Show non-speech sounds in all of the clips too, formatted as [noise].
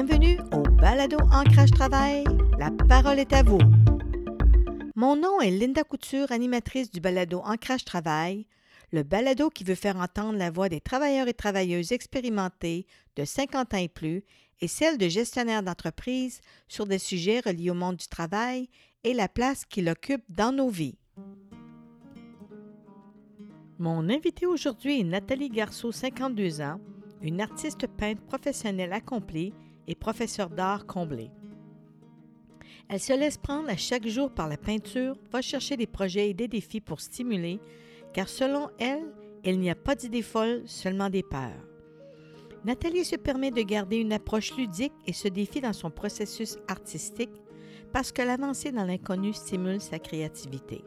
Bienvenue au Balado Ancrage Travail. La parole est à vous. Mon nom est Linda Couture, animatrice du Balado Ancrage Travail, le balado qui veut faire entendre la voix des travailleurs et travailleuses expérimentés de 50 ans et plus et celle de gestionnaires d'entreprises sur des sujets reliés au monde du travail et la place qu'il occupe dans nos vies. Mon invité aujourd'hui est Nathalie Garceau, 52 ans, une artiste peintre professionnelle accomplie et professeure d'art comblée. Elle se laisse prendre à chaque jour par la peinture, va chercher des projets et des défis pour stimuler, car selon elle, il n'y a pas d'idées folles, seulement des peurs. Nathalie se permet de garder une approche ludique et se défie dans son processus artistique parce que l'avancée dans l'inconnu stimule sa créativité.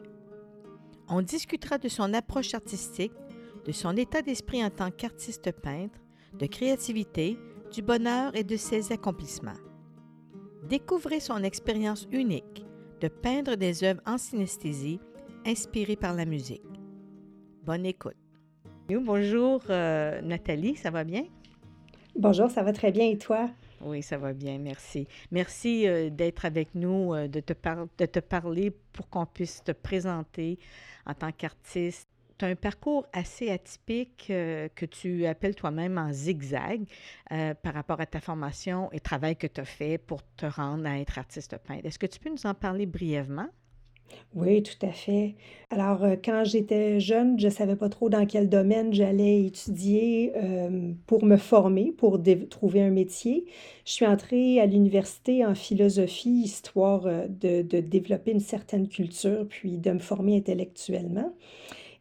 On discutera de son approche artistique, de son état d'esprit en tant qu'artiste peintre, de créativité, du bonheur et de ses accomplissements. Découvrez son expérience unique de peindre des œuvres en synesthésie inspirées par la musique. Bonne écoute. Bonjour euh, Nathalie, ça va bien? Bonjour, ça va très bien et toi? Oui, ça va bien, merci. Merci euh, d'être avec nous, euh, de, te de te parler pour qu'on puisse te présenter en tant qu'artiste. Tu as un parcours assez atypique euh, que tu appelles toi-même en zigzag par rapport à ta formation et travail que tu as fait pour te rendre à être artiste peintre. Est-ce que tu peux nous en parler brièvement? Oui, tout à fait. Alors, euh, quand j'étais jeune, je ne savais pas trop dans quel domaine j'allais étudier euh, pour me former, pour trouver un métier. Je suis entrée à l'université en philosophie, histoire euh, de développer une certaine culture, puis de me former intellectuellement.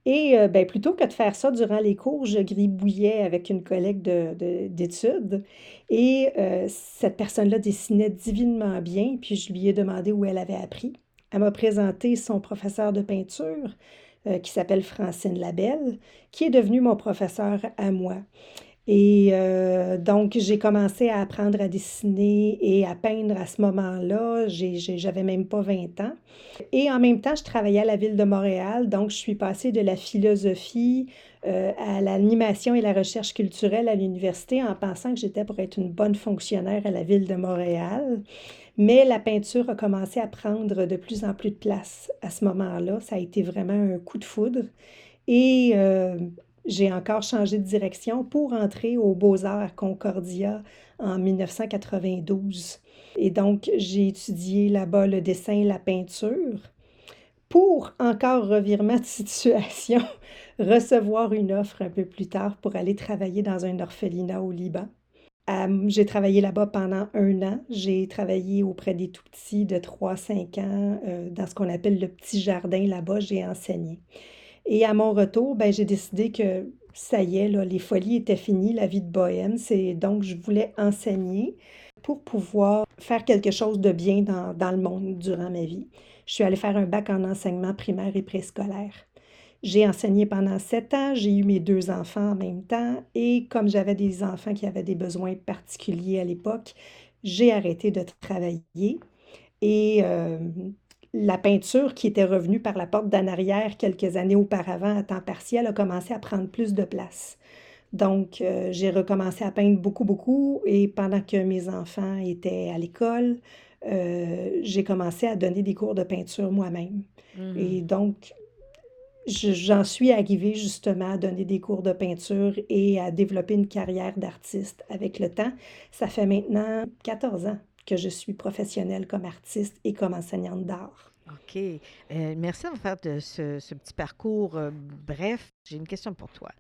Et ben, plutôt que de faire ça durant les cours, je gribouillais avec une collègue de, d'études. Et cette personne-là dessinait divinement bien, puis je lui ai demandé où elle avait appris. Elle m'a présenté son professeur de peinture euh, qui s'appelle Francine Labelle, qui est devenu mon professeur à moi. Et euh, donc, j'ai commencé à apprendre à dessiner et à peindre à ce moment-là. J'avais même pas 20 ans. Et en même temps, je travaillais à la ville de Montréal. Donc, je suis passée de la philosophie euh, à l'animation et la recherche culturelle à l'université en pensant que j'étais pour être une bonne fonctionnaire à la ville de Montréal. Mais la peinture a commencé à prendre de plus en plus de place à ce moment-là. Ça a été vraiment un coup de foudre. Et euh, j'ai encore changé de direction pour entrer aux Beaux-Arts Concordia en 1992. Et donc, j'ai étudié là-bas le dessin la peinture pour, encore revirement de [laughs] situation, recevoir une offre un peu plus tard pour aller travailler dans un orphelinat au Liban. J'ai travaillé là-bas pendant un an. J'ai travaillé auprès des tout petits de 3-5 ans euh, dans ce qu'on appelle le petit jardin là-bas. J'ai enseigné. Et à mon retour, ben, j'ai décidé que ça y est, les folies étaient finies, la vie de bohème. C'est donc je voulais enseigner pour pouvoir faire quelque chose de bien dans, dans le monde durant ma vie. Je suis allée faire un bac en enseignement primaire et préscolaire. J'ai enseigné pendant sept ans, j'ai eu mes deux enfants en même temps et comme j'avais des enfants qui avaient des besoins particuliers à l'époque, j'ai arrêté de travailler et euh, la peinture qui était revenue par la porte d'en arrière quelques années auparavant à temps partiel a commencé à prendre plus de place. Donc, euh, j'ai recommencé à peindre beaucoup, beaucoup et pendant que mes enfants étaient à l'école, euh, j'ai commencé à donner des cours de peinture moi-même. Et mmh. donc, j'en suis arrivée justement à donner des cours de peinture et à développer une carrière d'artiste avec le temps. Ça fait maintenant 14 ans que je suis professionnelle comme artiste et comme enseignante d'art. OK. Euh, merci de faire de ce, petit parcours euh, bref. J'ai une question pour toi.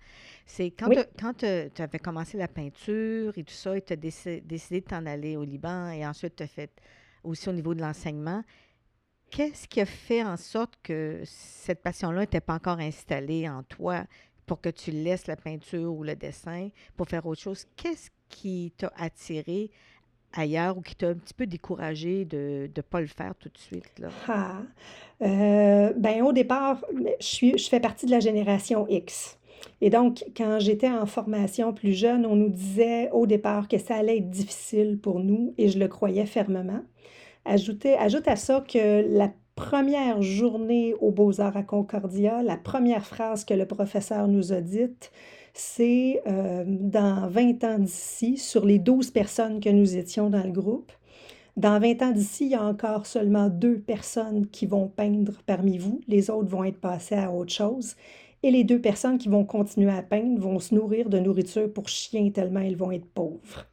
C'est quand, tu avais commencé la peinture et tout ça, et tu as décidé, décidé de t'en aller au Liban et ensuite tu as fait aussi au niveau de l'enseignement, Qu'est-ce qui a fait en sorte que cette passion-là n'était pas encore installée en toi pour que tu laisses la peinture ou le dessin pour faire autre chose? Qu'est-ce qui t'a attiré ailleurs ou qui t'a un petit peu découragé de ne pas le faire tout de suite? Là? Ah, euh, ben, au départ, je, suis, je fais partie de la génération X. Et donc, quand j'étais en formation plus jeune, on nous disait au départ que ça allait être difficile pour nous et je le croyais fermement ajoute à ça que la première journée aux Beaux-Arts à Concordia, la première phrase que le professeur nous a dite, c'est euh, dans 20 ans d'ici, sur les 12 personnes que nous étions dans le groupe, dans 20 ans d'ici, il y a encore seulement deux personnes qui vont peindre parmi vous. Les autres vont être passées à autre chose. Et les deux personnes qui vont continuer à peindre vont se nourrir de nourriture pour chiens tellement ils vont être pauvres.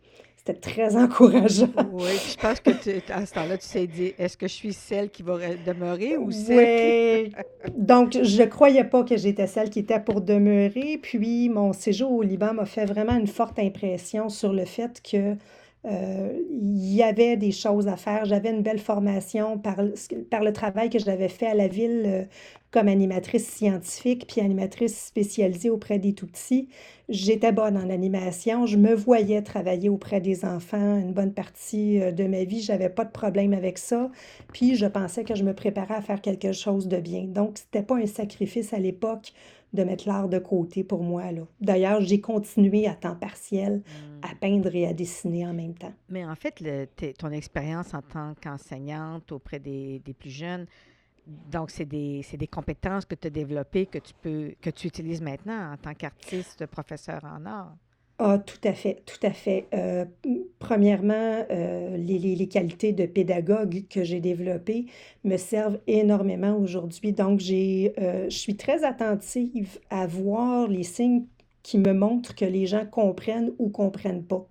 C'était très encourageant. Oui, je pense que à ce temps-là, tu t'es dit, est-ce que je suis celle qui va demeurer ou celle Oui. Donc, je ne croyais pas que j'étais celle qui était pour demeurer. Puis, mon séjour au Liban m'a fait vraiment une forte impression sur le fait que euh, il y avait des choses à faire. J'avais une belle formation par, le travail que j'avais fait à la ville euh, comme animatrice scientifique, puis animatrice spécialisée auprès des tout-petits. J'étais bonne en animation. Je me voyais travailler auprès des enfants une bonne partie euh, de ma vie. J'avais pas de problème avec ça. Puis je pensais que je me préparais à faire quelque chose de bien. Donc, c'était pas un sacrifice à l'époque de mettre l'art de côté pour moi. Là. D'ailleurs, j'ai continué à temps partiel mmh. à peindre et à dessiner en même temps. Mais en fait, ton expérience en tant qu'enseignante auprès des, des, plus jeunes, donc c'est des, des, compétences que tu as développées que tu peux que tu utilises maintenant en tant qu'artiste, professeur en art. Ah, tout à fait, tout à fait. Euh, premièrement, euh, les, les, qualités de pédagogue que j'ai développées me servent énormément aujourd'hui. Donc, j'ai, euh, je suis très attentive à voir les signes qui me montrent que les gens comprennent ou comprennent pas.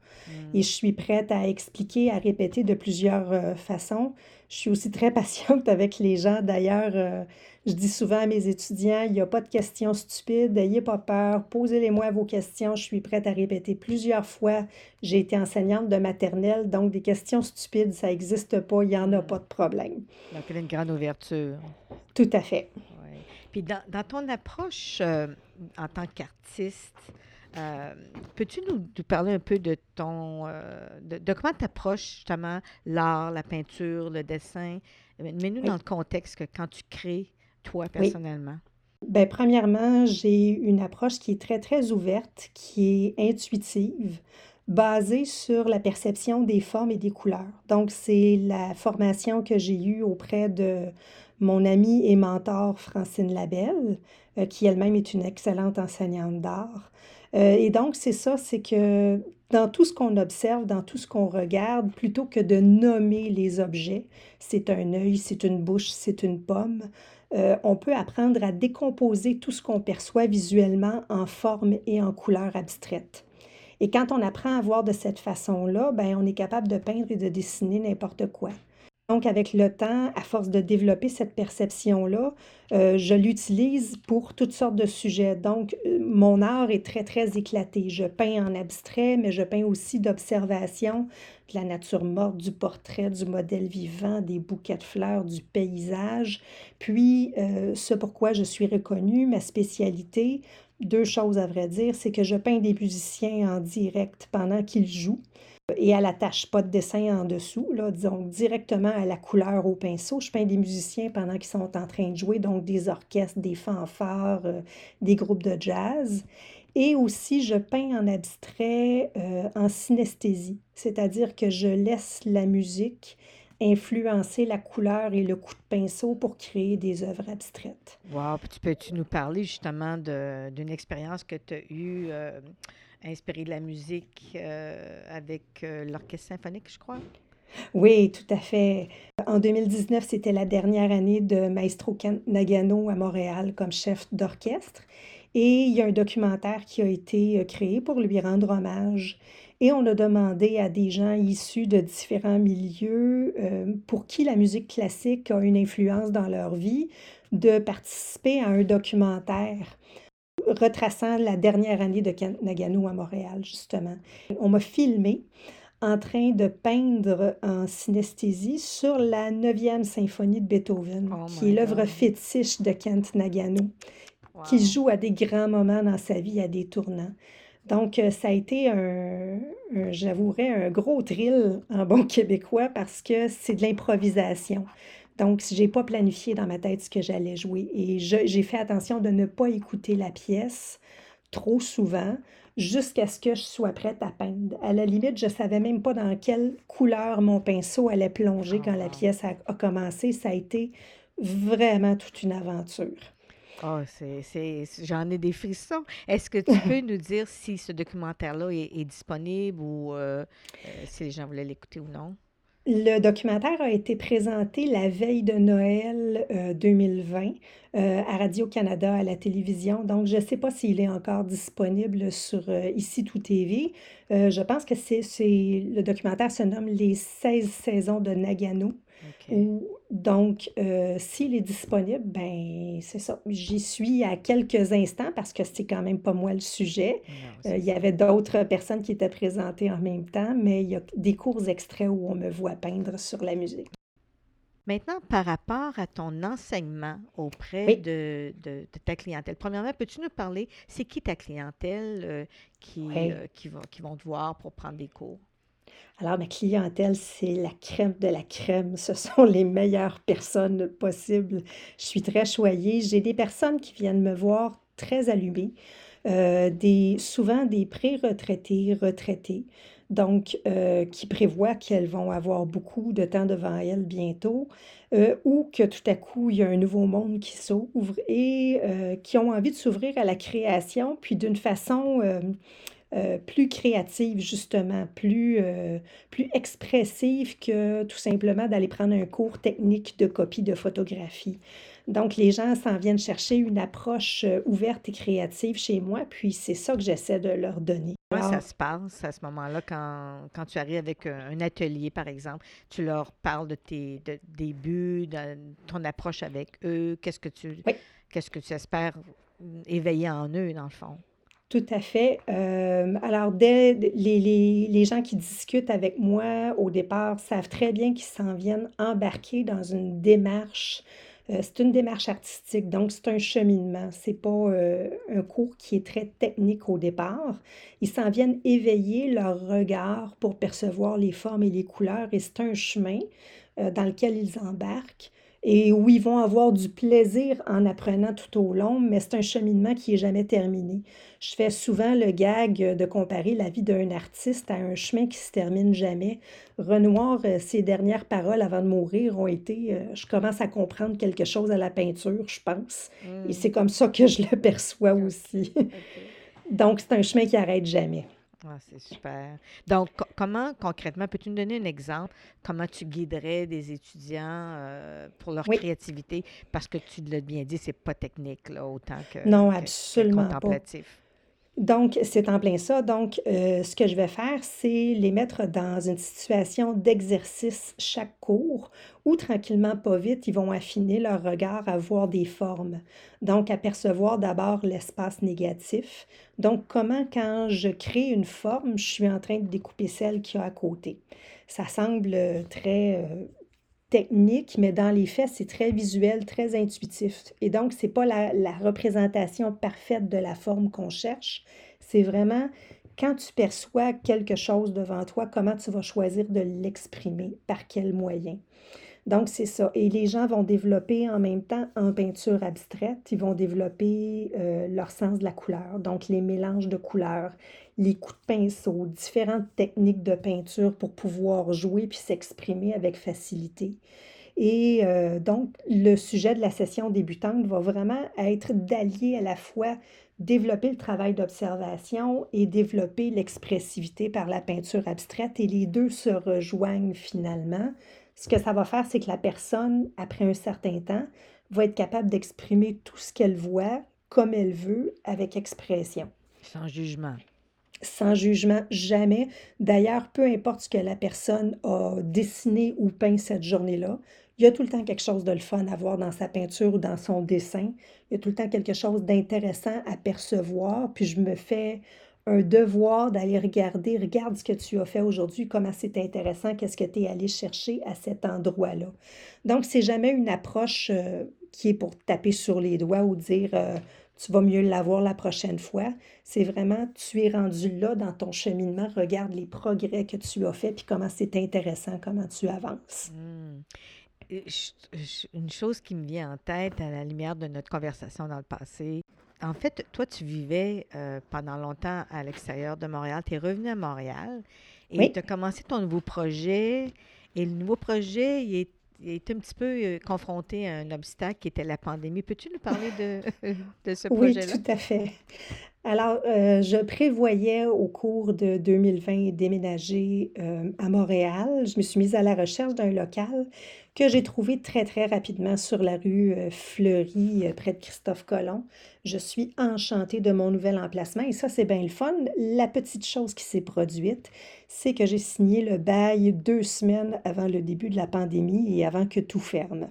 Et je suis prête à expliquer, à répéter de plusieurs façons. Je suis aussi très [laughs] patiente avec les gens. D'ailleurs, je dis souvent à mes étudiants, il n'y a pas de questions stupides, n'ayez pas peur, posez-les-moi vos questions, je suis prête à répéter plusieurs fois. J'ai été enseignante de maternelle, donc des questions stupides, ça n'existe pas, il n'y en a pas de problème. Donc, il y a une grande ouverture. Tout à fait. Puis dans, ton approche euh, en tant qu'artiste, euh, peux-tu nous, parler un peu de ton, euh, de, comment tu approches justement l'art, la peinture, le dessin? Mets-nous dans le contexte que quand tu crées, toi, personnellement? Ben, premièrement, j'ai une approche qui est très, très ouverte, qui est intuitive, basée sur la perception des formes et des couleurs. Donc, c'est la formation que j'ai eue auprès de mon amie et mentor Francine Labelle, euh, qui elle-même est une excellente enseignante d'art. Euh, et donc, c'est ça, c'est que dans tout ce qu'on observe, dans tout ce qu'on regarde, plutôt que de nommer les objets, c'est un œil, c'est une bouche, c'est une pomme, euh, on peut apprendre à décomposer tout ce qu'on perçoit visuellement en forme et en couleurs abstraites. Et quand on apprend à voir de cette façon-là, ben, on est capable de peindre et de dessiner n'importe quoi. Donc, avec le temps, à force de développer cette perception-là, euh, je l'utilise pour toutes sortes de sujets. Donc, euh, mon art est très, très éclaté. Je peins en abstrait, mais je peins aussi d'observation de la nature morte, du portrait, du modèle vivant, des bouquets de fleurs, du paysage. Puis, euh, ce pourquoi je suis reconnue, ma spécialité, deux choses à vrai dire, c'est que je peins des musiciens en direct pendant qu'ils jouent et à la tâche, pas de dessin en dessous, là, disons directement à la couleur au pinceau. Je peins des musiciens pendant qu'ils sont en train de jouer, donc des orchestres, des fanfares, euh, des groupes de jazz. Et aussi, je peins en abstrait, euh, en synesthésie, c'est-à-dire que je laisse la musique influencer la couleur et le coup de pinceau pour créer des œuvres abstraites. Wow! Puis tu peux-tu nous parler justement d'une expérience que tu as eue euh, inspiré de la musique euh, avec euh, l'Orchestre symphonique, je crois? Oui, tout à fait. En 2019, c'était la dernière année de Maestro Nagano à Montréal comme chef d'orchestre. Et il y a un documentaire qui a été euh, créé pour lui rendre hommage. Et on a demandé à des gens issus de différents milieux pour qui la musique classique a une influence dans leur vie de participer à un documentaire retraçant la dernière année de Nagano à Montréal, justement. On m'a filmé en train de peindre en synesthésie sur la 9e symphonie de Beethoven, oh qui est l'œuvre fétiche de Kent Nagano, qui joue à des grands moments dans sa vie, à des tournants. Donc, euh, ça a été un, j'avouerais, un gros thrill en bon [laughs] québécois parce que c'est de l'improvisation. Donc, je n'ai pas planifié dans ma tête ce que j'allais jouer. Et j'ai fait attention de ne pas écouter la pièce trop souvent jusqu'à ce que je sois prête à peindre. À la limite, je ne savais même pas dans quelle couleur mon pinceau allait plonger quand la ah. pièce a, commencé. Ça a été vraiment toute une aventure. Oh, c'est, c'est, j'en ai des frissons. Est-ce que tu [laughs] peux nous dire si ce documentaire-là est, est disponible ou euh, euh, si les gens voulaient l'écouter ou non? Le documentaire a été présenté la veille de Noël euh, 2020 euh, à Radio-Canada, à la télévision. Donc, je ne sais pas s'il est encore disponible sur euh, Ici Tout TV. Je pense que c'est, c'est, le documentaire se nomme Les 16 saisons de Nagano. Ou- donc, euh, s'il est disponible, ben c'est ça. J'y suis à quelques instants parce que c'est quand même pas moi le sujet. Non, Euh, il y avait d'autres personnes qui étaient présentées en même temps, mais il y a des courts extraits où on me voit peindre sur la musique. Maintenant, par rapport à ton enseignement auprès Oui. de, de- de ta clientèle, premièrement, peux-tu nous parler, c'est qui ta clientèle euh, qui, Oui. euh, qui, va, qui vont te voir pour prendre des cours? Alors, ma clientèle, c'est la crème de la crème. Ce sont les meilleures personnes possibles. Je suis très choyée. J'ai des personnes qui viennent me voir très allumées, euh, des, souvent des pré-retraités, retraités, donc euh, qui prévoient qu'elles vont avoir beaucoup de temps devant elles bientôt, euh, ou que tout à coup, il y a un nouveau monde qui s'ouvre et qui ont envie de s'ouvrir à la création, puis d'une façon... euh, plus créative, justement, plus, euh, plus expressive que tout simplement d'aller prendre un cours technique de copie de photographie. Donc, les gens s'en viennent chercher une approche euh, ouverte et créative chez moi, puis c'est ça que j'essaie de leur donner. Comment ça se passe à ce moment-là quand, quand tu arrives avec un, atelier, par exemple? Tu leur parles de tes de, des buts, de ton approche avec eux, qu'est-ce que tu oui. qu'est-ce que tu espères éveiller en eux, dans le fond? Tout à fait. Euh, alors, dès les, les, les gens qui discutent avec moi au départ savent très bien qu'ils s'en viennent embarquer dans une démarche. Euh, c'est une démarche artistique, donc c'est un cheminement. C'est pas euh, un cours qui est très technique au départ. Ils s'en viennent éveiller leur regard pour percevoir les formes et les couleurs, et c'est un chemin dans lequel ils embarquent et où ils vont avoir du plaisir en apprenant tout au long, mais c'est un cheminement qui n'est jamais terminé. Je fais souvent le gag de comparer la vie d'un artiste à un chemin qui se termine jamais. Renoir, euh, ses dernières paroles avant de mourir ont été euh, Je commence à comprendre quelque chose à la peinture, je pense. Et Mm, c'est comme ça que je le [laughs] perçois aussi. Donc, c'est un chemin qui n'arrête jamais. Ah, c'est super. Donc, co- comment concrètement, peux-tu nous donner un exemple, comment tu guiderais des étudiants euh, pour leur Oui, créativité? Parce que tu l'as bien dit, c'est pas technique, là, autant que, non, que, que absolument pas. Donc, c'est en plein ça. Donc, euh, ce que je vais faire, c'est les mettre dans une situation d'exercice chaque cours où, tranquillement, pas vite, ils vont affiner leur regard à voir des formes. Donc, apercevoir d'abord l'espace négatif. Donc, comment, quand je crée une forme, je suis en train de découper celle qu'il y a à côté. Ça semble très euh, technique, mais dans les faits, c'est très visuel, très intuitif. Et donc, c'est pas la, la représentation parfaite de la forme qu'on cherche, c'est vraiment quand tu perçois quelque chose devant toi, comment tu vas choisir de l'exprimer, par quel moyen. Donc, c'est ça. Et les gens vont développer en même temps en peinture abstraite, ils vont développer euh, leur sens de la couleur, donc les mélanges de couleurs, les coups de pinceau, différentes techniques de peinture pour pouvoir jouer puis s'exprimer avec facilité. Et euh, donc, le sujet de la session débutante va vraiment être d'allier à la fois développer le travail d'observation et développer l'expressivité par la peinture abstraite. Et les deux se rejoignent finalement. Ce que ça va faire, c'est que la personne, après un certain temps, va être capable d'exprimer tout ce qu'elle voit comme elle veut avec expression Sans jugement. Sans jugement, jamais. D'ailleurs, peu importe ce que la personne a dessiné ou peint cette journée-là, il y a tout le temps quelque chose de le fun à voir dans sa peinture ou dans son dessin. Il y a tout le temps quelque chose d'intéressant à percevoir. Puis je me fais un devoir d'aller regarder, regarde ce que tu as fait aujourd'hui, comment c'est intéressant, qu'est-ce que tu es allé chercher à cet endroit-là. Donc, c'est jamais une approche euh, qui est pour taper sur les doigts ou dire euh, tu vas mieux l'avoir la prochaine fois. C'est vraiment, tu es rendu là dans ton cheminement, regarde les progrès que tu as fait, puis comment c'est intéressant, comment tu avances. Hmm. Une chose qui me vient en tête à la lumière de notre conversation dans le passé, en fait, toi, tu vivais euh, pendant longtemps à l'extérieur de Montréal. Tu es revenu à Montréal et Oui, tu as commencé ton nouveau projet. Et le nouveau projet, il est, été un petit peu euh, confronté à un obstacle qui était la pandémie. Peux-tu nous parler de, [laughs] de ce Oui, projet-là? tout à fait. Alors, euh, je prévoyais au cours de 2020 déménager euh, à Montréal. Je me suis mise à la recherche d'un local que j'ai trouvé très, très rapidement sur la rue euh, Fleury, près de Christophe Colomb. Je suis enchantée de mon nouvel emplacement et ça, c'est bien le fun. La petite chose qui s'est produite, c'est que j'ai signé le bail deux semaines avant le début de la pandémie et avant que tout ferme.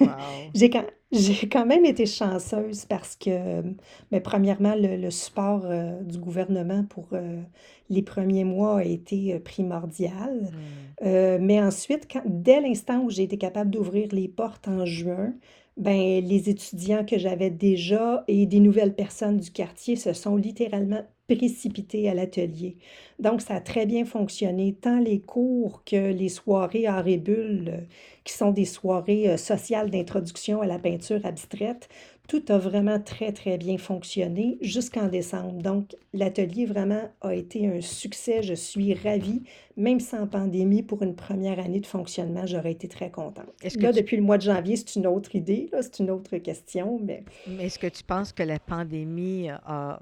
Wow. [laughs] J'ai quand, j'ai quand même été chanceuse parce que, mais premièrement, le, le support euh, du gouvernement pour euh, les premiers mois a été euh, primordial. Hmm. Mais ensuite, quand- dès l'instant où j'ai été capable d'ouvrir les portes en juin, ben, les étudiants que j'avais déjà et des nouvelles personnes du quartier se sont littéralement précipités à l'atelier. Donc, ça a très bien fonctionné, tant les cours que les soirées en rébule, euh, qui sont des soirées euh, sociales d'introduction à la peinture abstraite. Tout a vraiment très, très bien fonctionné jusqu'en décembre. Donc, l'atelier vraiment a été un succès. Je suis ravie. Même sans pandémie, pour une première année de fonctionnement, j'aurais été très contente. Est-ce que Là, tu, depuis le mois de janvier, c'est une autre idée, là, c'est une autre question, mais mais est-ce que tu penses que la pandémie a,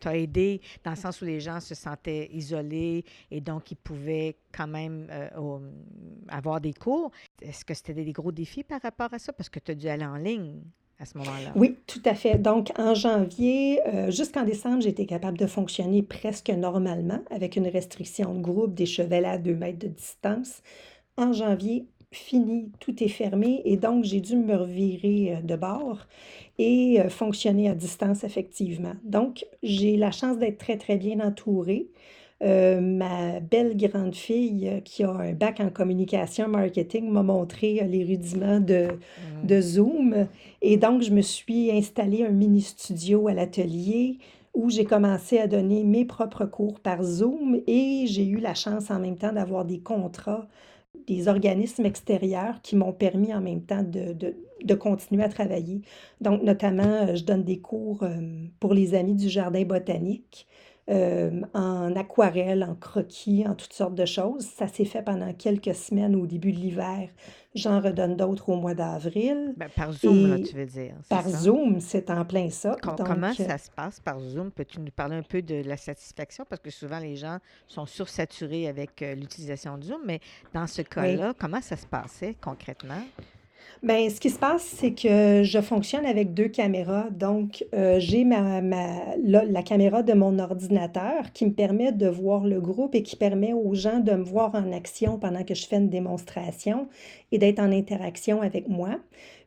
t'a aidé dans le sens où les gens se sentaient isolés et donc ils pouvaient quand même euh, avoir des cours? Est-ce que c'était des gros défis par rapport à ça? Parce que tu as dû aller en ligne à ce moment-là. oui, tout à fait. Donc, en janvier, euh, jusqu'en décembre, été capable de fonctionner presque normalement avec une restriction de groupe, des chevalets à deux mètres de distance. En janvier, fini, tout est fermé et donc j'ai dû me revirer euh, de bord et euh, fonctionner à distance effectivement. Donc, j'ai la chance d'être très, très bien entourée. Euh, ma belle grande fille euh, qui a un bac en communication marketing m'a montré les rudiments de, Hmm. de Zoom. Et donc, je me suis installé un mini studio à l'atelier où j'ai commencé à donner mes propres cours par Zoom et j'ai eu la chance en même temps d'avoir des contrats des organismes extérieurs qui m'ont permis en même temps de, continuer à travailler. Donc, notamment, euh, je donne des cours euh, pour les amis du jardin botanique euh, en aquarelle, en croquis, en toutes sortes de choses. Ça s'est fait pendant quelques semaines au début de l'hiver. J'en redonne d'autres au mois d'avril. Ben, par Zoom, là, tu veux dire, par ça? Zoom, c'est en plein ça. Com- comment Donc, euh, ça se passe par Zoom? Peux-tu nous parler un peu de la satisfaction? Parce que souvent, les gens sont sursaturés avec euh, l'utilisation de Zoom, mais dans ce oui. cas-là, comment ça se passait concrètement? Ben, ce qui se passe, c'est que je fonctionne avec deux caméras. Donc, euh, j'ai ma, ma- la, caméra de mon ordinateur qui me permet de voir le groupe et qui permet aux gens de me voir en action pendant que je fais une démonstration et d'être en interaction avec moi.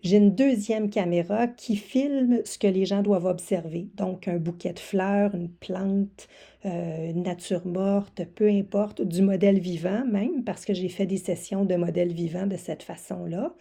J'ai une deuxième caméra qui filme ce que les gens doivent observer. Donc, un bouquet de fleurs, une plante, euh, une nature morte, peu importe, du modèle vivant même, parce que j'ai fait des sessions de modèles vivants de cette façon-là.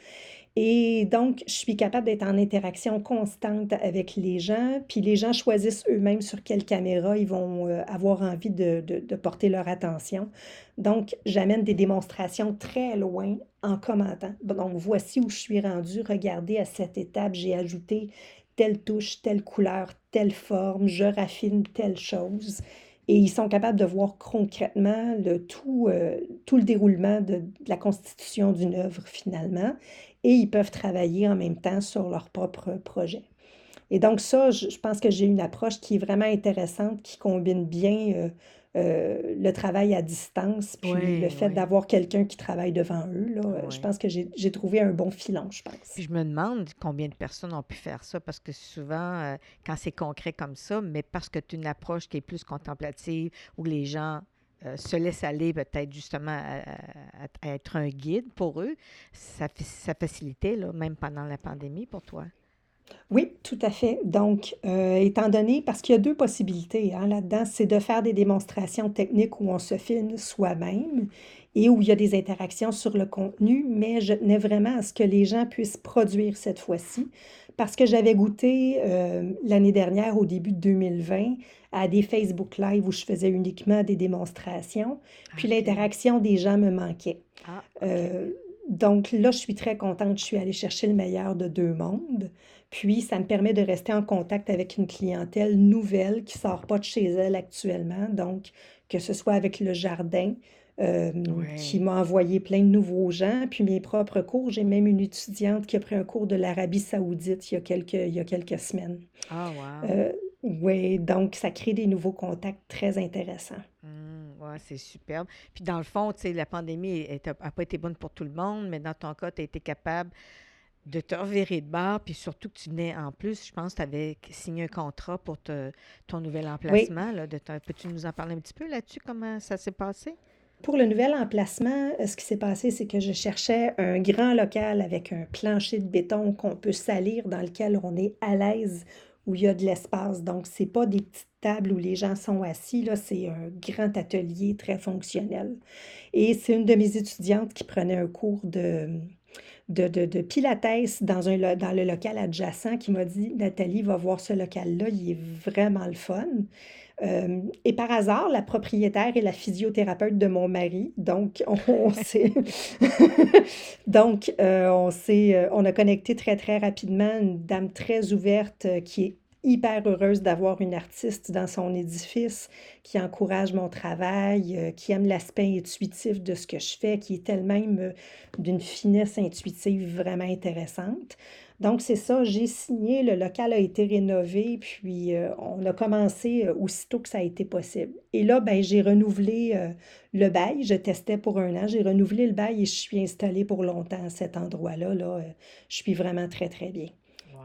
Et donc, je suis capable d'être en interaction constante avec les gens, puis les gens choisissent eux-mêmes sur quelle caméra ils vont euh, avoir envie de, de- de porter leur attention. Donc, j'amène des démonstrations très loin en commentant. Donc, voici où je suis rendue. Regardez, à cette étape, j'ai ajouté telle touche, telle couleur, telle forme, je raffine telle chose. Et ils sont capables de voir concrètement le tout, euh, tout le déroulement de, la constitution d'une œuvre finalement. Et ils peuvent travailler en même temps sur leur propre projet. Et donc ça, je, je pense que j'ai une approche qui est vraiment intéressante, qui combine bien euh, euh, le travail à distance, puis le fait oui, d'avoir quelqu'un qui travaille devant eux. Là, Euh, je pense que j'ai trouvé un bon filon, je pense. Puis je me demande combien de personnes ont pu faire ça, parce que souvent, euh, quand c'est concret comme ça, mais parce que tu as une approche qui est plus contemplative, où les gens euh, se laissent aller peut-être justement à, à- à être un guide pour eux, ça, ça facilitait, là, même pendant la pandémie pour toi. Oui, tout à fait. Donc, euh, étant donné, parce qu'il y a deux possibilités hein, là-dedans, c'est de faire des démonstrations techniques où on se filme soi-même et où il y a des interactions sur le contenu, mais je tenais vraiment à ce que les gens puissent produire cette fois-ci, parce que j'avais goûté euh, l'année dernière, au début de 2020, à des Facebook Live où je faisais uniquement des démonstrations, puis OK. l'interaction des gens me manquait. Ah. Euh, donc là, je suis très contente. Je suis allée chercher le meilleur de deux mondes. Puis, ça me permet de rester en contact avec une clientèle nouvelle qui ne sort pas de chez elle actuellement. Donc, que ce soit avec le jardin, euh, qui m'a envoyé plein de nouveaux gens, puis mes propres cours. J'ai même une étudiante qui a pris un cours de l'Arabie saoudite il y a quelques, il y a quelques semaines. Ah, wow. Euh, oui, donc ça crée des nouveaux contacts très intéressants. Mmh, ouais, c'est superbe. Puis dans le fond, tu sais, la pandémie n'a pas été bonne pour tout le monde, mais dans ton cas, tu as été capable de te revirer de bord, puis surtout que tu venais en plus, je pense, tu avais signé un contrat pour ton nouvel emplacement. Là, peux-tu nous en parler un petit peu là-dessus, comment ça s'est passé? Pour le nouvel emplacement, euh, ce qui s'est passé, c'est que je cherchais un grand local avec un plancher de béton qu'on peut salir, dans lequel on est à l'aise, où il y a de l'espace. Donc, ce n'est pas des petites tables où les gens sont assis, là, c'est un grand atelier très fonctionnel. Et c'est une de mes étudiantes qui prenait un cours de, de, Pilates dans, un, dans le local adjacent qui m'a dit Nathalie, va voir ce local-là, il est vraiment le fun. Euh, et par hasard, la propriétaire est la physiothérapeute de mon mari. Donc, [laughs] on, s'est. [laughs] donc, euh, on, s'est, euh, on a connecté très, très rapidement. Une dame très ouverte qui est hyper heureuse d'avoir une artiste dans son édifice qui encourage mon travail, qui aime l'aspect intuitif de ce que je fais, qui est elle-même d'une finesse intuitive vraiment intéressante. Donc, c'est ça, j'ai signé, le local a été rénové, puis euh, on a commencé euh, aussitôt que ça a été possible. Et là, ben, j'ai renouvelé euh, le bail. Je testais pour un an, j'ai renouvelé le bail et je suis installée pour longtemps à cet endroit-là. Là, je suis vraiment très, très bien.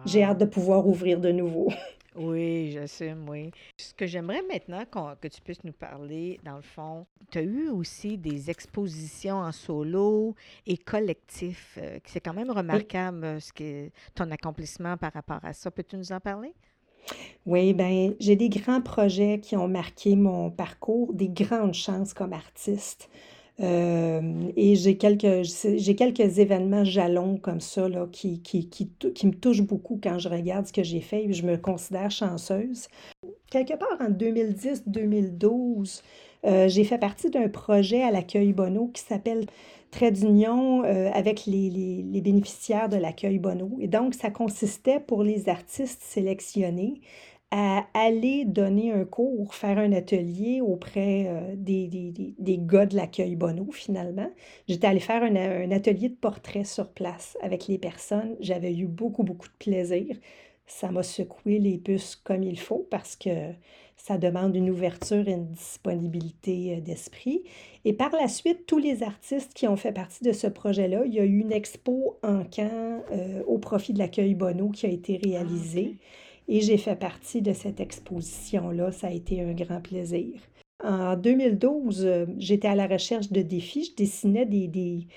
J'ai hâte de pouvoir ouvrir de nouveau. [laughs] Oui, j'assume, oui. Ce que j'aimerais maintenant que tu puisses nous parler, dans le fond, tu as eu aussi des expositions en solo et collectif. Euh, c'est quand même remarquable euh, ce que, ton accomplissement par rapport à ça. Peux-tu nous en parler? Oui, ben j'ai des grands projets qui ont marqué mon parcours, des grandes chances comme artiste. Euh, et j'ai quelques, j'ai quelques événements jalons comme ça là, qui, qui, qui, me touchent beaucoup quand je regarde ce que j'ai fait et je me considère chanceuse. Quelque part en 2010-2012, euh, j'ai fait partie d'un projet à l'accueil Bono qui s'appelle Trait d'union euh, avec les, les, les bénéficiaires de l'accueil Bono. Et donc, ça consistait pour les artistes sélectionnés à aller donner un cours, faire un atelier auprès euh, des, des, des, gars de l'accueil Bono, finalement. J'étais allée faire un, un, atelier de portrait sur place avec les personnes. J'avais eu beaucoup, beaucoup de plaisir. Ça m'a secoué les puces comme il faut parce que ça demande une ouverture et une disponibilité euh, d'esprit. Et par la suite, tous les artistes qui ont fait partie de ce projet-là, il y a eu une expo en camp euh, au profit de l'accueil Bono qui a été ah, réalisée. Et j'ai fait partie de cette exposition-là. Ça a été un grand plaisir. En 2012, euh, j'étais à la recherche de défis. Je dessinais des,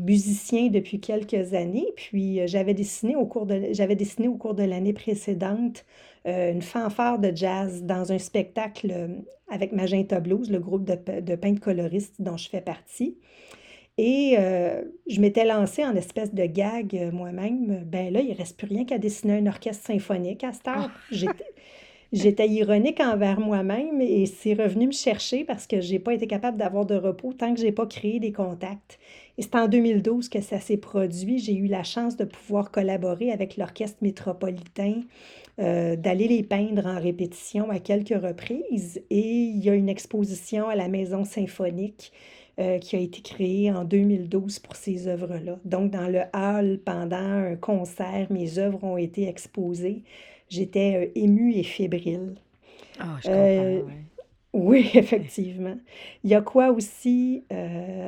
musiciens depuis quelques années. Puis euh, j'avais dessiné au cours de, j'avais dessiné au cours de l'année précédente euh, une fanfare de jazz dans un spectacle avec Magenta Blues, le groupe de peintres coloristes dont je fais partie. Et euh, je m'étais lancée en espèce de gag euh, moi-même. Ben là, il ne reste plus rien qu'à dessiner un orchestre symphonique à cette heure. Ah. J'étais ironique envers moi-même et c'est revenu me chercher parce que je n'ai pas été capable d'avoir de repos tant que je n'ai pas créé des contacts. Et c'est en 2012 que ça s'est produit. J'ai eu la chance de pouvoir collaborer avec l'Orchestre métropolitain, euh, d'aller les peindre en répétition à quelques reprises. Et il y a une exposition à la Maison symphonique euh, qui a été créé en 2012 pour ces œuvres-là. Donc, dans le hall, pendant un concert, mes œuvres ont été exposées. J'étais euh, émue et fébrile. Ah, je comprends, euh, oui, [laughs] effectivement. Il y a quoi aussi?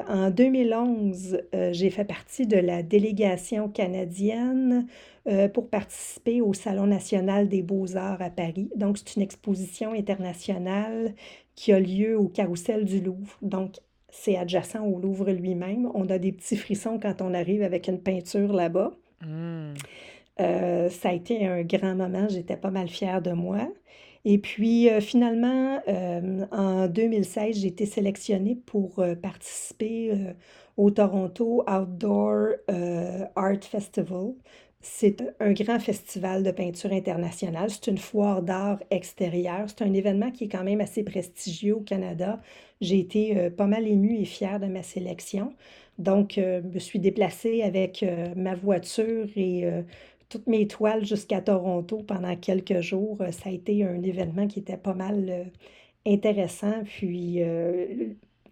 en 2011, j'ai fait partie de la délégation canadienne pour participer au Salon national des beaux-arts à Paris. Donc, c'est une exposition internationale qui a lieu au Carrousel du Louvre. Donc, c'est adjacent au Louvre lui-même. On a des petits frissons quand on arrive avec une peinture là-bas. Mmh. Euh, ça a été un grand moment. J'étais pas mal fière de moi. Et puis euh, finalement, euh, en 2016, j'ai été sélectionnée pour participer au Toronto Outdoor Art Festival. C'est un grand festival de peinture internationale. C'est une foire d'art extérieure. C'est un événement qui est quand même assez prestigieux au Canada. J'ai été euh, pas mal émue et fière de ma sélection. Donc, euh, je me suis déplacée avec euh, ma voiture et toutes mes toiles jusqu'à Toronto pendant quelques jours. Ça a été un événement qui était pas mal intéressant. Puis,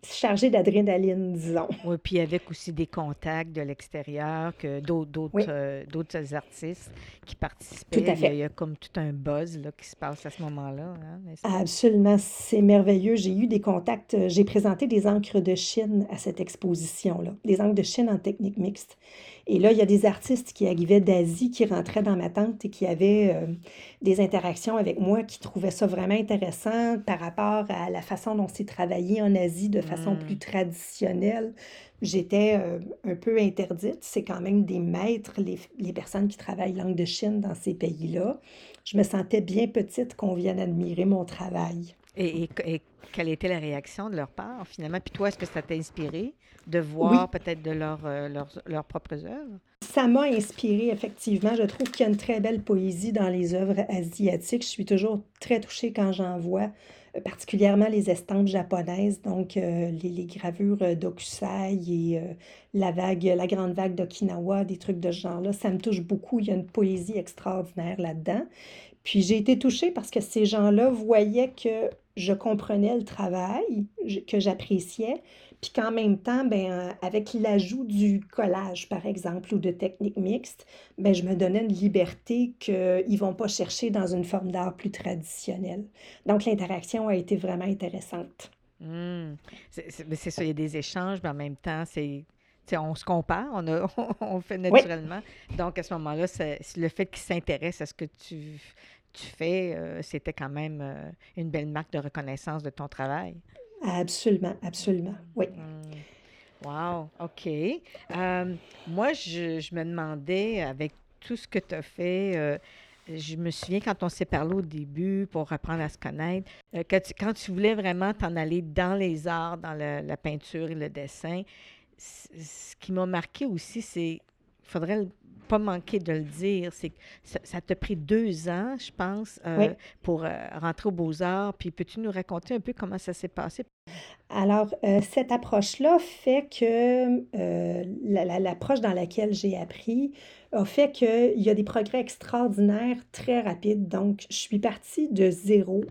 chargé d'adrénaline, disons. Oui, puis avec aussi des contacts de l'extérieur, que d'autres d'autres euh, d'autres artistes qui participaient. Tout à fait. Il y, a, comme tout un buzz là, qui se passe à ce moment-là. Hein, Absolument, c'est merveilleux. J'ai eu des contacts. Euh, j'ai présenté des encres de Chine à cette exposition-là, des encres de Chine en technique mixte. Et là, il y a des artistes qui arrivaient d'Asie, qui rentraient dans ma tente et qui avaient euh, des interactions avec moi, qui trouvaient ça vraiment intéressant par rapport à la façon dont c'est travaillé en Asie de façon plus mmh. traditionnelle. J'étais euh, un peu interdite. C'est quand même des maîtres, les, les personnes qui travaillent langue de Chine dans ces pays-là. Je me sentais bien petite qu'on vienne admirer mon travail. Et, et, quelle était la réaction de leur part, finalement? Puis toi, est-ce que ça t'a inspiré de voir peut-être de leur, euh, leurs propres œuvres? Ça m'a inspiré, effectivement. Je trouve qu'il y a une très belle poésie dans les œuvres asiatiques. Je suis toujours très touchée quand j'en vois, euh, particulièrement les estampes japonaises, donc euh, les, gravures d'Okusai et la vague, la grande vague d'Okinawa, des trucs de ce genre-là. Ça me touche beaucoup. Il y a une poésie extraordinaire là-dedans. Puis j'ai été touchée parce que ces gens-là voyaient que je comprenais le travail, que j'appréciais, puis qu'en même temps, ben, avec l'ajout du collage, par exemple, ou de techniques mixtes, ben, je me donnais une liberté qu'ils ne vont pas chercher dans une forme d'art plus traditionnelle. Donc, l'interaction a été vraiment intéressante. Mmh. C'est ça, il y a des échanges, mais en même temps, c'est on se compare, on, a, [laughs] on fait naturellement. Donc, à ce moment-là, le fait qu'ils s'intéressent à ce que tu, tu fais, euh, c'était quand même euh, une belle marque de reconnaissance de ton travail? Absolument, absolument, oui. Mmh. Wow, OK. Euh, moi, je, je, me demandais, avec tout ce que tu as fait, je me souviens quand on s'est parlé au début pour apprendre à se connaître, euh, quand, tu, quand, tu, voulais vraiment t'en aller dans les arts, dans la peinture et le dessin, ce qui m'a marqué aussi, c'est, il faudrait pas manquer de le dire, c'est que ça t'a pris deux ans, je pense, euh, pour euh, rentrer aux Beaux-Arts. Puis peux-tu nous raconter un peu comment ça s'est passé? Alors, euh, cette approche-là fait que l'approche dans laquelle j'ai appris a fait qu'il y a des progrès extraordinaires très rapides. Donc, je suis partie de zéro,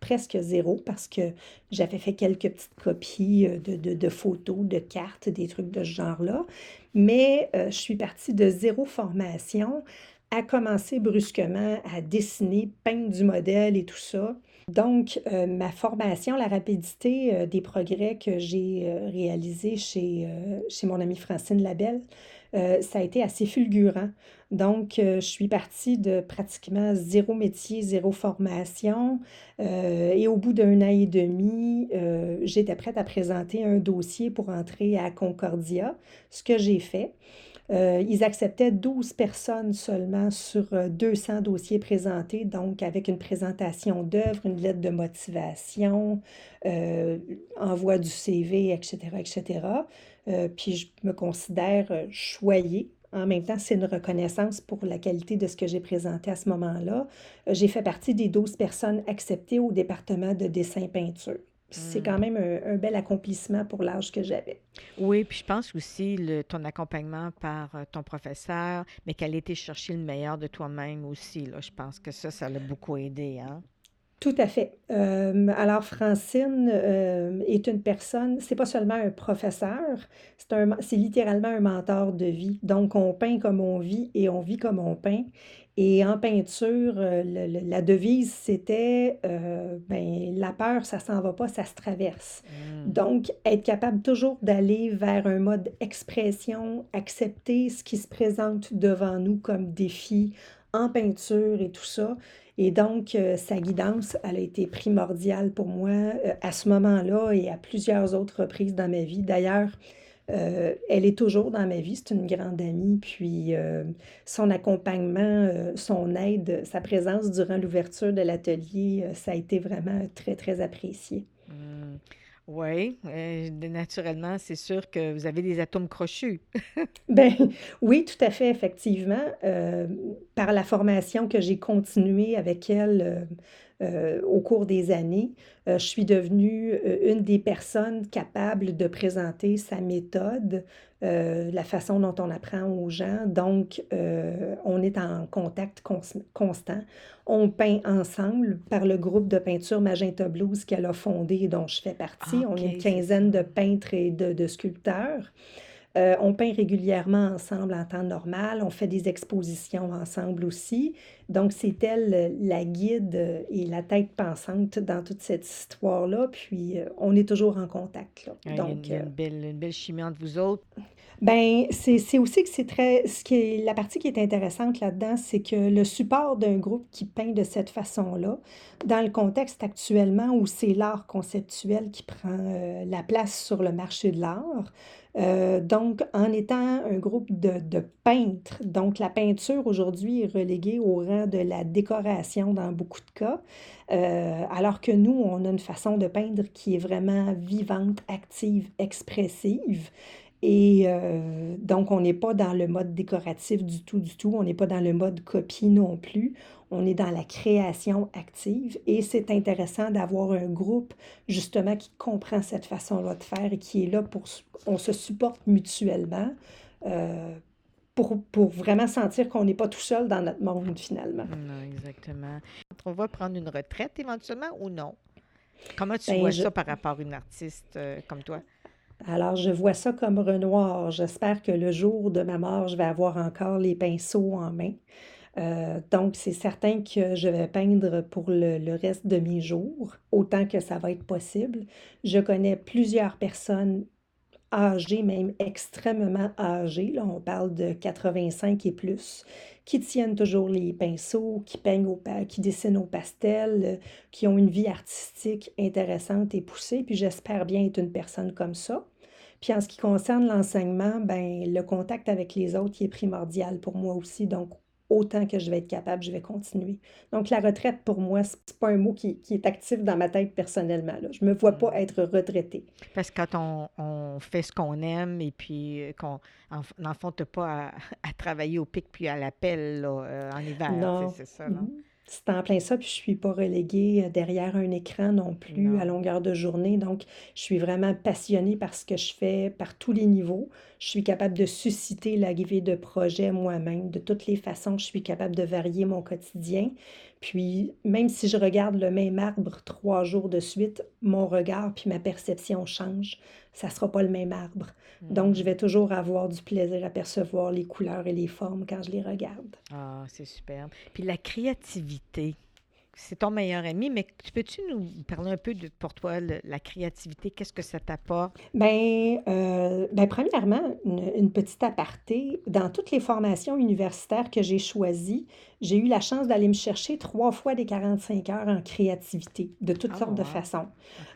presque zéro, parce que j'avais fait quelques petites copies de, de, photos, de cartes, des trucs de ce genre-là mais euh, je suis partie de zéro formation à commencer brusquement à dessiner, peindre du modèle et tout ça. Donc, euh, ma formation, la rapidité euh, des progrès que j'ai réalisés chez, chez mon amie Francine Labelle, ça a été assez fulgurant. Donc, je suis partie de pratiquement zéro métier, zéro formation. et au bout d'un an et demi, j'étais prête à présenter un dossier pour entrer à Concordia, ce que j'ai fait. ils acceptaient 12 personnes seulement sur 200 dossiers présentés, donc avec une présentation d'œuvre, une lettre de motivation, envoi du CV, etc., etc. puis je me considère choyée en même temps, c'est une reconnaissance pour la qualité de ce que j'ai présenté à ce moment-là. Euh, j'ai fait partie des 12 personnes acceptées au département de dessin-peinture. C'est quand hmm. même un, bel accomplissement pour l'âge que j'avais. Oui, puis je pense aussi le, ton accompagnement par euh, ton professeur, mais qu'elle ait été chercher le meilleur de toi-même aussi. Là, je pense que ça, ça l'a beaucoup aidé. Hein? Tout à fait. Euh, alors, Francine euh, est une personne, c'est pas seulement un professeur, c'est un, c'est littéralement un mentor de vie. Donc, on peint comme on vit et on vit comme on peint. Et en peinture, euh, la devise, c'était ben, la peur, ça s'en va pas, ça se traverse. Mmh. Donc, être capable toujours d'aller vers un mode expression, accepter ce qui se présente devant nous comme défi en peinture et tout ça, et donc, euh, sa guidance, elle a été primordiale pour moi euh, à ce moment-là et à plusieurs autres reprises dans ma vie. D'ailleurs, euh, elle est toujours dans ma vie, c'est une grande amie, puis son accompagnement, son aide, sa présence durant l'ouverture de l'atelier, ça a été vraiment très, très apprécié. Mmh. Oui, euh, naturellement, c'est sûr que vous avez des atomes crochus. [laughs] Ben oui, tout à fait, effectivement. Euh, par la formation que j'ai continuée avec elle, au cours des années. je suis devenue une des personnes capables de présenter sa méthode, la façon dont on apprend aux gens. Donc, on est en contact constant. On peint ensemble par le groupe de peinture Magenta Blues qu'elle a fondé et dont je fais partie. on est une quinzaine de peintres et de sculpteurs. Euh, on peint régulièrement ensemble en temps normal. On fait des expositions ensemble aussi. Donc, c'est elle la guide et la tête pensante dans toute cette histoire-là. Puis, euh, on est toujours en contact. Donc, il y a une, belle, une belle chimie entre vous autres. Ben, c'est aussi que c'est très. Ce qui est, la partie qui est intéressante là-dedans, c'est que le support d'un groupe qui peint de cette façon-là, dans le contexte actuellement où c'est l'art conceptuel qui prend euh, la place sur le marché de l'art, euh, donc, en étant un groupe de, peintres, donc la peinture aujourd'hui est reléguée au rang de la décoration dans beaucoup de cas, euh, alors que nous, on a une façon de peindre qui est vraiment vivante, active, expressive. Et euh, donc, on n'est pas dans le mode décoratif du tout, du tout. On n'est pas dans le mode copie non plus. On est dans la création active. Et c'est intéressant d'avoir un groupe, justement, qui comprend cette façon-là de faire et qui est là pour... On se supporte mutuellement. Euh, pour, pour, vraiment sentir qu'on n'est pas tout seul dans notre monde, finalement. Non, exactement. On va prendre une retraite éventuellement ou non? Comment tu ben, vois ça par rapport à une artiste euh, comme toi? Alors, je vois ça comme Renoir. J'espère que le jour de ma mort, je vais avoir encore les pinceaux en main. Euh, donc, c'est certain que je vais peindre pour le, reste de mes jours, autant que ça va être possible. Je connais plusieurs personnes âgées, même extrêmement âgées, là, on parle de 85 et plus, qui tiennent toujours les pinceaux, qui peignent au qui dessinent au pastel, qui ont une vie artistique intéressante et poussée. Puis j'espère bien être une personne comme ça. Puis en ce qui concerne l'enseignement, ben le contact avec les autres est primordial pour moi aussi. Donc autant que je vais être capable, je vais continuer. Donc, la retraite, pour moi, ce n'est pas un mot qui, est actif dans ma tête personnellement. Je ne me vois pas mm. être retraité. Parce que quand on, fait ce qu'on aime et puis euh, qu'on, n'en pas [laughs] à, travailler au pic puis à l'appel euh, en hiver, c'est ça, non? Mm-hmm. C'est en plein ça, puis je suis pas reléguée euh, derrière un écran non plus à longueur de journée. Donc, je suis vraiment passionnée par ce que je fais par tous les niveaux. Je suis capable de susciter l'arrivée de projets moi-même. De toutes les façons, je suis capable de varier mon quotidien. Puis, même si je regarde le même arbre trois jours de suite, mon regard puis ma perception change ça ne sera pas le même arbre. Donc, je vais toujours avoir du plaisir à percevoir les couleurs et les formes quand je les regarde. Ah, c'est superbe. Puis la créativité, c'est ton meilleur ami, mais peux-tu nous parler un peu de, pour toi, la créativité? Qu'est-ce que ça t'apporte? Bien, euh, ben, premièrement, une, petite aparté. Dans toutes les formations universitaires que j'ai choisies, j'ai eu la chance d'aller me chercher trois fois des 45 heures en créativité, de toutes ah, sortes de façons.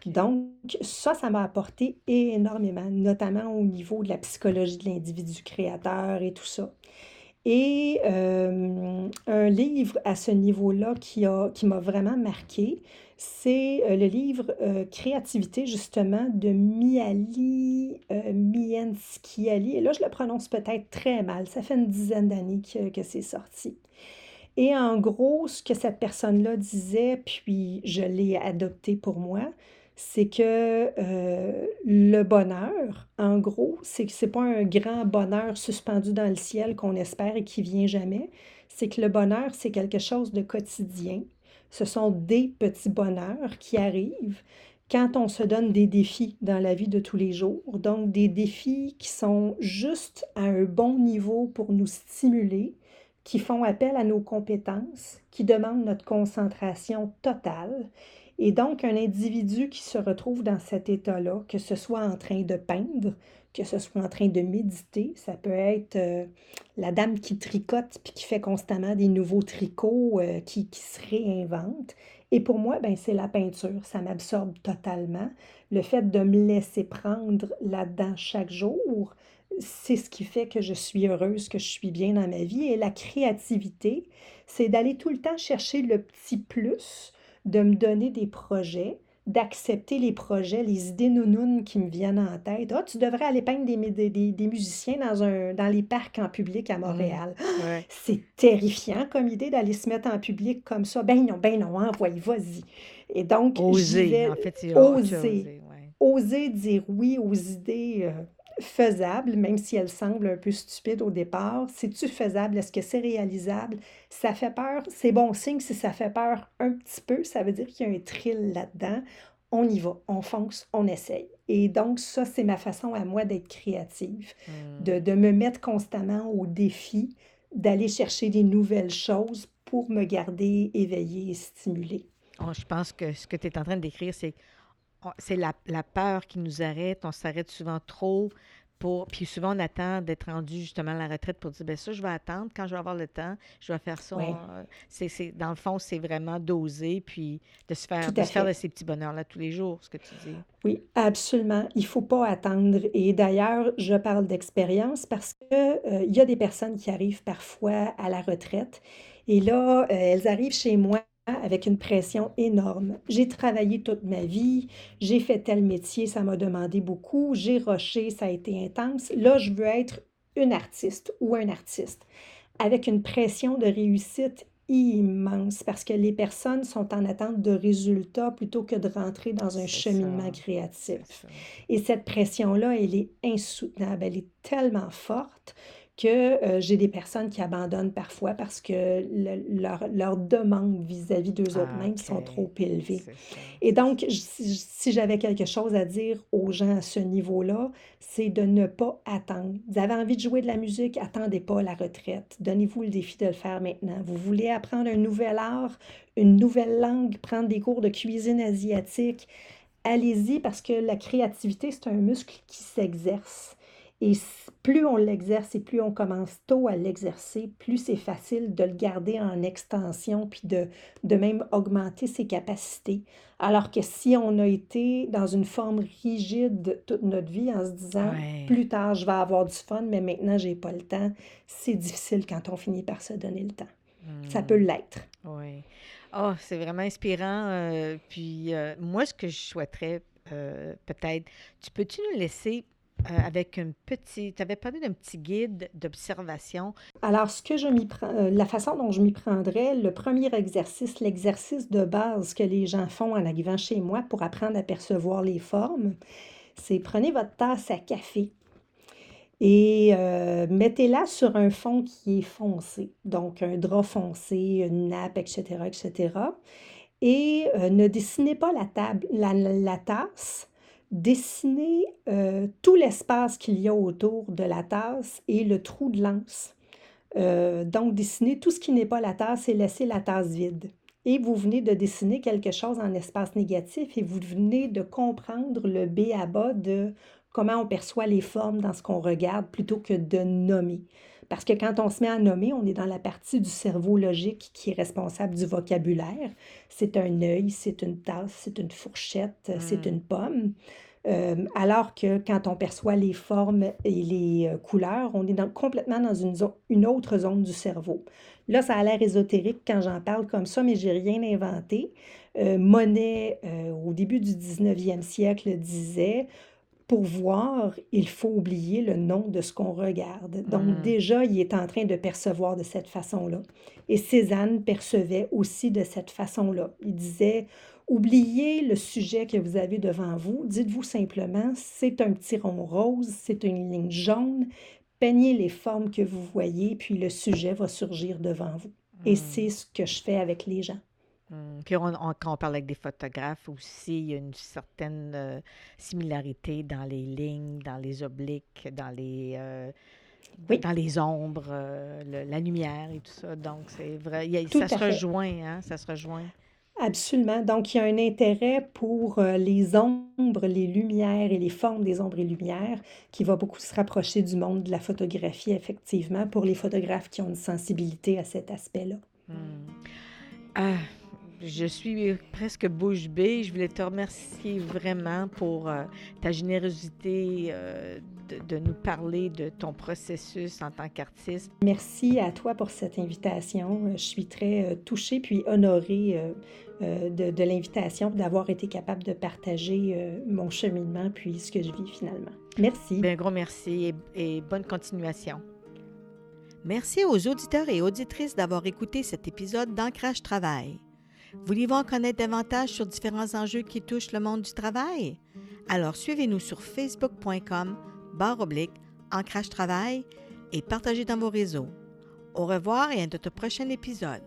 Donc, ça, ça m'a apporté énormément, notamment au niveau de la psychologie de l'individu créateur et tout ça. Et euh, un livre à ce niveau-là qui qui m'a vraiment marqué, c'est euh, le livre euh, Créativité, justement, de Miali Mienskiali. Et là, je le prononce peut-être très mal. Ça fait une dizaine d'années que, que c'est sorti. Et en gros, ce que cette personne-là disait, puis je l'ai adopté pour moi, c'est que euh, le bonheur, en gros, c'est que c'est pas un grand bonheur suspendu dans le ciel qu'on espère et qui vient jamais. C'est que le bonheur, c'est quelque chose de quotidien. Ce sont des petits bonheurs qui arrivent quand on se donne des défis dans la vie de tous les jours. Donc, des défis qui sont juste à un bon niveau pour nous stimuler, qui font appel à nos compétences, qui demandent notre concentration totale et donc, un individu qui se retrouve dans cet état-là, que ce soit en train de peindre, que ce soit en train de méditer, ça peut être euh, la dame qui tricote puis qui fait constamment des nouveaux tricots, euh, qui, se réinvente. Et pour moi, ben, c'est la peinture, ça m'absorbe totalement. Le fait de me laisser prendre là-dedans chaque jour, c'est ce qui fait que je suis heureuse, que je suis bien dans ma vie. Et la créativité, c'est d'aller tout le temps chercher le petit plus de me donner des projets, d'accepter les projets, les idées nounounes qui me viennent en tête. Ah, tu devrais aller peindre des, des, des, musiciens dans, un, dans les parcs en public à mmh. Montréal. C'est terrifiant comme idée d'aller se mettre en public comme ça. Ben non, ben non, envoie, vas-y. Et donc, oser, en fait, oser, oser, dire oui aux idées euh, faisables, même si elles semblent un peu stupides au départ? C'est-tu faisable? Est-ce que c'est réalisable? Ça fait peur? C'est bon signe si ça fait peur un petit peu. Ça veut dire qu'il y a un thrill là-dedans. On y va, on fonce, on essaye. Et donc, ça, c'est ma façon à moi d'être créative, mmh. de, de, me mettre constamment au défi, d'aller chercher des nouvelles choses pour me garder éveillée et stimulée. Oh, je pense que ce que tu es en train de décrire, c'est c'est la, la, peur qui nous arrête. On s'arrête souvent trop. Puis souvent, on attend d'être rendu justement à la retraite pour dire, bien ça, je vais attendre. Quand je vais avoir le temps, je vais faire ça. C'est, dans le fond, c'est vraiment d'oser, puis de se faire, de, faire de ces petits bonheurs-là tous les jours, ce que tu dis. Oui, absolument. Il ne faut pas attendre. Et d'ailleurs, je parle d'expérience parce qu'il euh, y a des personnes qui arrivent parfois à la retraite. Et là, euh, elles arrivent chez moi avec une pression énorme. J'ai travaillé toute ma vie, j'ai fait tel métier, ça m'a demandé beaucoup, j'ai rushé, ça a été intense. Là, je veux être une artiste ou un artiste avec une pression de réussite immense parce que les personnes sont en attente de résultats plutôt que de rentrer dans un cheminement créatif. Et cette pression-là, elle est insoutenable, elle est tellement forte que euh, j'ai des personnes qui abandonnent parfois parce que leur, leur, demande vis-à-vis d'eux ah, sont trop élevées. Et donc, si, j'avais quelque chose à dire aux gens à ce niveau-là, c'est de ne pas attendre. Vous avez envie de jouer de la musique, attendez pas la retraite. Donnez-vous le défi de le faire maintenant. Vous voulez apprendre un nouvel art, une nouvelle langue, prendre des cours de cuisine asiatique, allez-y parce que la créativité, c'est un muscle qui s'exerce. Et plus on l'exerce et plus on commence tôt à l'exercer, plus c'est facile de le garder en extension, puis de, de même augmenter ses capacités. Alors que si on a été dans une forme rigide toute notre vie en se disant plus tard je vais avoir du fun, mais maintenant j'ai pas le temps, c'est difficile quand on finit par se donner le temps. Ça peut hmm. l'être. Oui. Oh, c'est vraiment inspirant. Euh, puis euh, moi, ce que je souhaiterais euh, peut-être, tu peux-tu nous laisser euh, avec un petit. Tu avais parlé d'un petit guide d'observation. Alors, ce que je euh, la façon dont je m'y prendrais, le premier exercice, l'exercice de base que les gens font en arrivant chez moi pour apprendre à percevoir les formes, c'est prenez votre tasse à café et euh, mettez-la sur un fond qui est foncé, donc un drap foncé, une nappe, etc., etc. Et ne dessinez pas la, table, la, tasse Dessinez euh, tout l'espace qu'il y a autour de la tasse et le trou de lance. Euh, donc, dessinez tout ce qui n'est pas la tasse et laissez la tasse vide. Et vous venez de dessiner quelque chose en espace négatif et vous venez de comprendre le B à bas de comment on perçoit les formes dans ce qu'on regarde plutôt que de nommer. Parce que quand on se met à nommer, on est dans la partie du cerveau logique qui est responsable du vocabulaire. C'est un œil, c'est une tasse, c'est une fourchette, c'est mmh. une pomme. Euh, alors que quand on perçoit les formes et les euh, couleurs, on est complètement dans une, une autre zone du cerveau. Là, ça a l'air ésotérique quand j'en parle comme ça, mais j'ai rien inventé. Euh, Monet, au début du 19e siècle, disait pour voir, il faut oublier le nom de ce qu'on regarde. Donc mmh. déjà, il est en train de percevoir de cette façon-là. Et Cézanne percevait aussi de cette façon-là. Il disait, Oubliez le sujet que vous avez devant vous. Dites-vous simplement, c'est un petit rond rose, c'est une ligne jaune. Peignez les formes que vous voyez, puis le sujet va surgir devant vous. Et hmm. c'est ce que je fais avec les gens. Hmm. Puis quand on parle avec des photographes aussi, il y a une certaine euh, similarité dans les lignes, dans les obliques, dans les, euh, dans les ombres, euh, la lumière et tout ça. Donc, c'est vrai, ça se rejoint, hein, ça se rejoint. Absolument. Donc, il y a un intérêt pour euh, les ombres, les lumières et les formes des ombres et lumières qui va beaucoup se rapprocher du monde de la photographie, effectivement, pour les photographes qui ont une sensibilité à cet aspect-là. Hmm. Ah, je suis presque bouche bée. Je voulais te remercier vraiment pour euh, ta générosité euh, de, nous parler de ton processus en tant qu'artiste. Merci à toi pour cette invitation. Je suis très touchée puis honorée de, l'invitation, d'avoir été capable de partager mon cheminement puis ce que je vis finalement. Merci. Bien, gros merci et bonne continuation. Merci aux auditeurs et auditrices d'avoir écouté cet épisode d'Ancrage Travail. Voulez-vous en connaître davantage sur différents enjeux qui touchent le monde du travail? Alors suivez-nous sur facebook.com barre oblique Ancrage Travail et partagez dans vos réseaux. Au revoir et à notre prochain épisode.